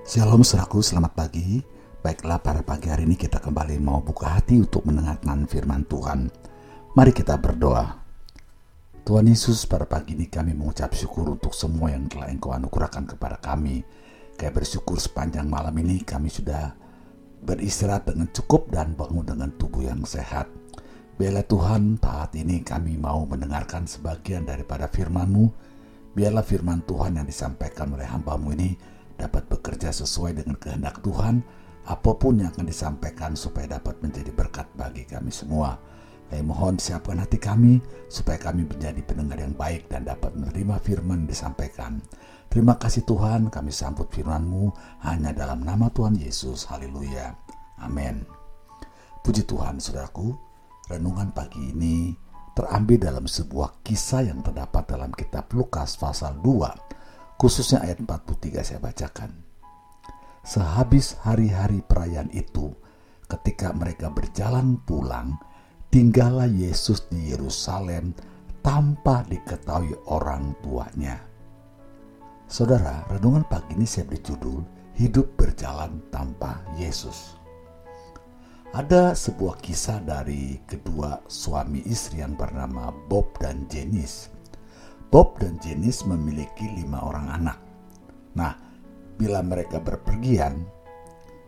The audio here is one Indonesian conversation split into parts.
Shalom seraku, selamat pagi. Baiklah pada pagi hari ini kita kembali mau buka hati untuk mendengarkan firman Tuhan. Mari kita berdoa. Tuhan Yesus pada pagi ini kami mengucap syukur untuk semua yang telah engkau anugerahkan kepada kami. Kayak bersyukur sepanjang malam ini kami sudah beristirahat dengan cukup dan bangun dengan tubuh yang sehat. Biarlah Tuhan, saat ini kami mau mendengarkan sebagian daripada firman-Mu. Biarlah firman Tuhan yang disampaikan oleh hambamu ini dapat bekerja sesuai dengan kehendak Tuhan, apa pun yang akan disampaikan supaya dapat menjadi berkat bagi kami semua. Kami mohon siapkan hati kami supaya kami menjadi pendengar yang baik dan dapat menerima firman disampaikan. Terima kasih Tuhan, kami sambut firman-Mu hanya dalam nama Tuhan Yesus. Haleluya. Amin. Puji Tuhan, saudaraku. Renungan pagi ini terambil dalam sebuah kisah yang terdapat dalam kitab Lukas pasal 2, khususnya ayat 43 saya bacakan. Sehabis hari-hari perayaan itu, ketika mereka berjalan pulang, tinggallah Yesus di Yerusalem tanpa diketahui orang tuanya. Saudara, renungan pagi ini saya beri judul Hidup Berjalan Tanpa Yesus. Ada sebuah kisah dari kedua suami istri yang bernama Bob dan Janice. Bob dan Janice memiliki lima orang anak. Nah, bila mereka berpergian,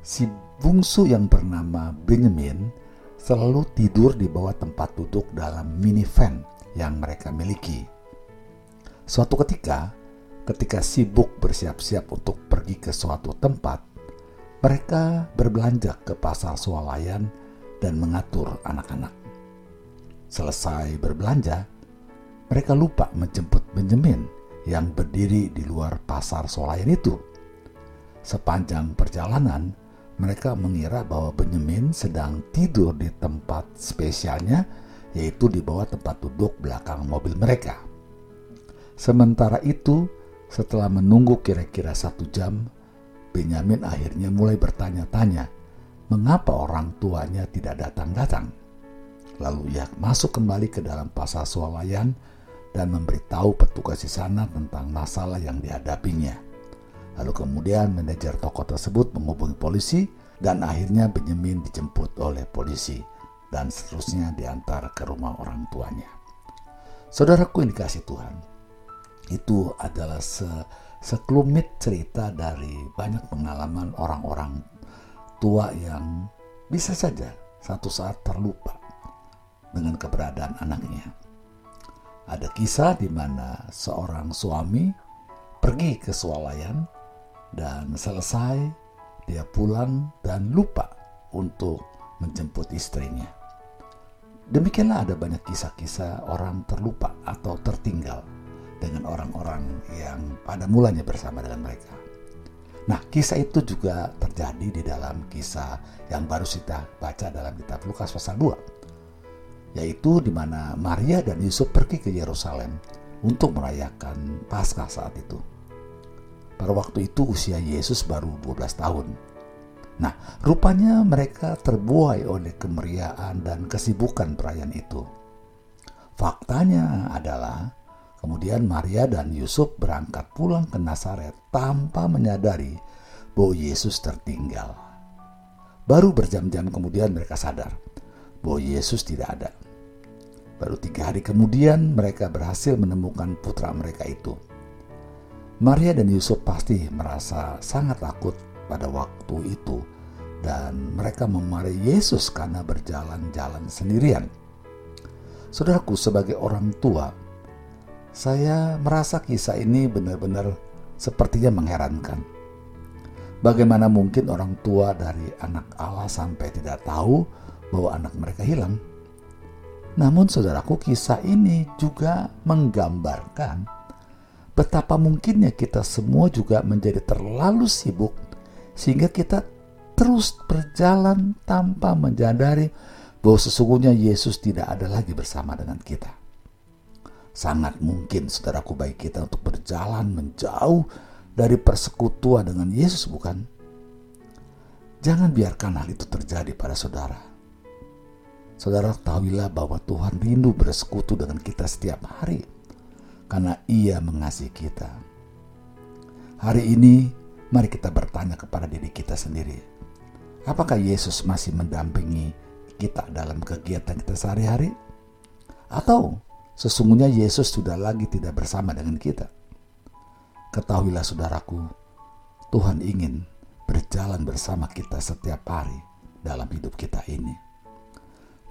si bungsu yang bernama Benjamin selalu tidur di bawah tempat duduk dalam minivan yang mereka miliki. Suatu ketika, ketika sibuk bersiap-siap untuk pergi ke suatu tempat, mereka berbelanja ke pasar swalayan dan mengatur anak-anak. Selesai berbelanja, mereka lupa menjemput Benjamin yang berdiri di luar pasar swalayan itu. Sepanjang perjalanan, mereka mengira bahwa Benjamin sedang tidur di tempat spesialnya, yaitu di bawah tempat duduk belakang mobil mereka. Sementara itu, setelah menunggu kira-kira satu jam, Benyamin akhirnya mulai bertanya-tanya mengapa orang tuanya tidak datang-datang. Lalu ia masuk kembali ke dalam pasar swalayan dan memberitahu petugas di sana tentang masalah yang dihadapinya. Lalu kemudian manajer toko tersebut menghubungi polisi dan akhirnya Benyamin dijemput oleh polisi dan seterusnya diantar ke rumah orang tuanya. Saudaraku yang dikasih Tuhan, itu adalah se sekelumit cerita dari banyak pengalaman orang-orang tua yang bisa saja satu saat terlupa dengan keberadaan anaknya. Ada kisah di mana seorang suami pergi ke swalayan dan selesai dia pulang dan lupa untuk menjemput istrinya. Demikianlah ada banyak kisah-kisah orang terlupa atau tertinggal dengan orang-orang yang pada mulanya bersama dengan mereka. Nah, kisah itu juga terjadi di dalam kisah yang baru kita baca dalam kitab Lukas pasal 2, yaitu di mana Maria dan Yusuf pergi ke Yerusalem untuk merayakan Paskah saat itu. Pada waktu itu usia Yesus baru 12 tahun. Nah, rupanya mereka terbuai oleh kemeriahan dan kesibukan perayaan itu. Faktanya adalah Kemudian Maria dan Yusuf berangkat pulang ke Nazaret tanpa menyadari bahwa Yesus tertinggal. Baru berjam-jam kemudian mereka sadar bahwa Yesus tidak ada. Baru tiga hari kemudian mereka berhasil menemukan putra mereka itu. Maria dan Yusuf pasti merasa sangat takut pada waktu itu dan mereka memarahi Yesus karena berjalan-jalan sendirian. Saudaraku sebagai orang tua, saya merasa kisah ini benar-benar sepertinya mengherankan. Bagaimana mungkin orang tua dari anak Allah sampai tidak tahu bahwa anak mereka hilang? Namun saudaraku kisah ini juga menggambarkan betapa mungkinnya kita semua juga menjadi terlalu sibuk sehingga kita terus berjalan tanpa menyadari bahwa sesungguhnya Yesus tidak ada lagi bersama dengan kita sangat mungkin saudaraku baik kita untuk berjalan menjauh dari persekutuan dengan Yesus bukan? Jangan biarkan hal itu terjadi pada saudara. Saudara ketahuilah bahwa Tuhan rindu bersekutu dengan kita setiap hari karena ia mengasihi kita. Hari ini Mari kita bertanya kepada diri kita sendiri. Apakah Yesus masih mendampingi kita dalam kegiatan kita sehari-hari? Atau sesungguhnya Yesus sudah lagi tidak bersama dengan kita? Ketahuilah saudaraku, Tuhan ingin berjalan bersama kita setiap hari dalam hidup kita ini.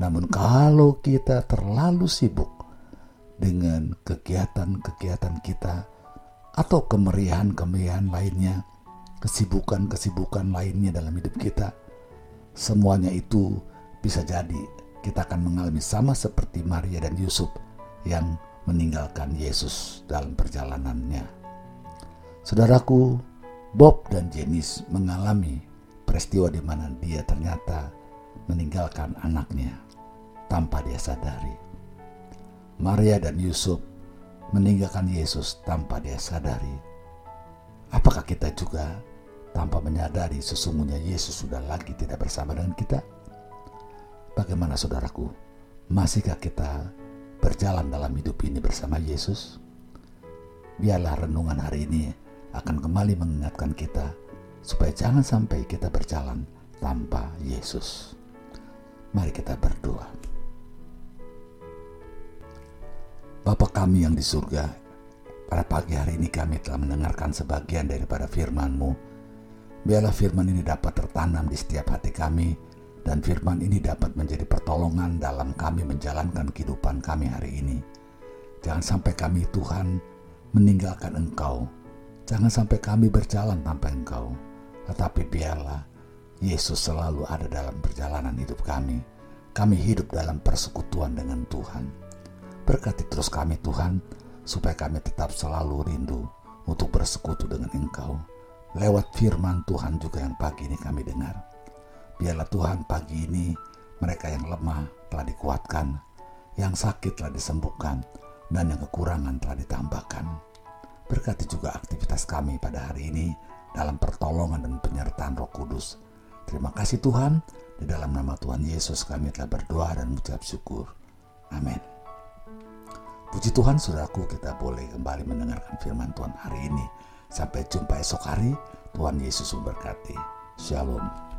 Namun kalau kita terlalu sibuk dengan kegiatan-kegiatan kita atau kemeriahan-kemeriahan lainnya, kesibukan-kesibukan lainnya dalam hidup kita, semuanya itu bisa jadi kita akan mengalami sama seperti Maria dan Yusuf yang meninggalkan Yesus dalam perjalanannya. Saudaraku, Bob dan Jenis mengalami peristiwa di mana dia ternyata meninggalkan anaknya tanpa dia sadari. Maria dan Yusuf meninggalkan Yesus tanpa dia sadari. Apakah kita juga tanpa menyadari sesungguhnya Yesus sudah lagi tidak bersama dengan kita? Bagaimana saudaraku? Masihkah kita berjalan dalam hidup ini bersama Yesus? Biarlah renungan hari ini akan kembali mengingatkan kita supaya jangan sampai kita berjalan tanpa Yesus. Mari kita berdoa. Bapa kami yang di surga, pada pagi hari ini kami telah mendengarkan sebagian daripada firman-Mu Biarlah firman ini dapat tertanam di setiap hati kami dan firman ini dapat menjadi pertolongan dalam kami menjalankan kehidupan kami hari ini. Jangan sampai kami Tuhan meninggalkan Engkau. Jangan sampai kami berjalan tanpa Engkau. Tetapi biarlah Yesus selalu ada dalam perjalanan hidup kami. Kami hidup dalam persekutuan dengan Tuhan. Berkati terus kami Tuhan, supaya kami tetap selalu rindu untuk bersekutu dengan Engkau lewat firman Tuhan juga yang pagi ini kami dengar. Biarlah Tuhan pagi ini mereka yang lemah telah dikuatkan, yang sakit telah disembuhkan, dan yang kekurangan telah ditambahkan. Berkati juga aktivitas kami pada hari ini dalam pertolongan dan penyertaan roh kudus. Terima kasih Tuhan, di dalam nama Tuhan Yesus kami telah berdoa dan mengucap syukur. Amin. Puji Tuhan, saudaraku, kita boleh kembali mendengarkan firman Tuhan hari ini Sampai jumpa esok hari. Tuhan Yesus memberkati. Shalom.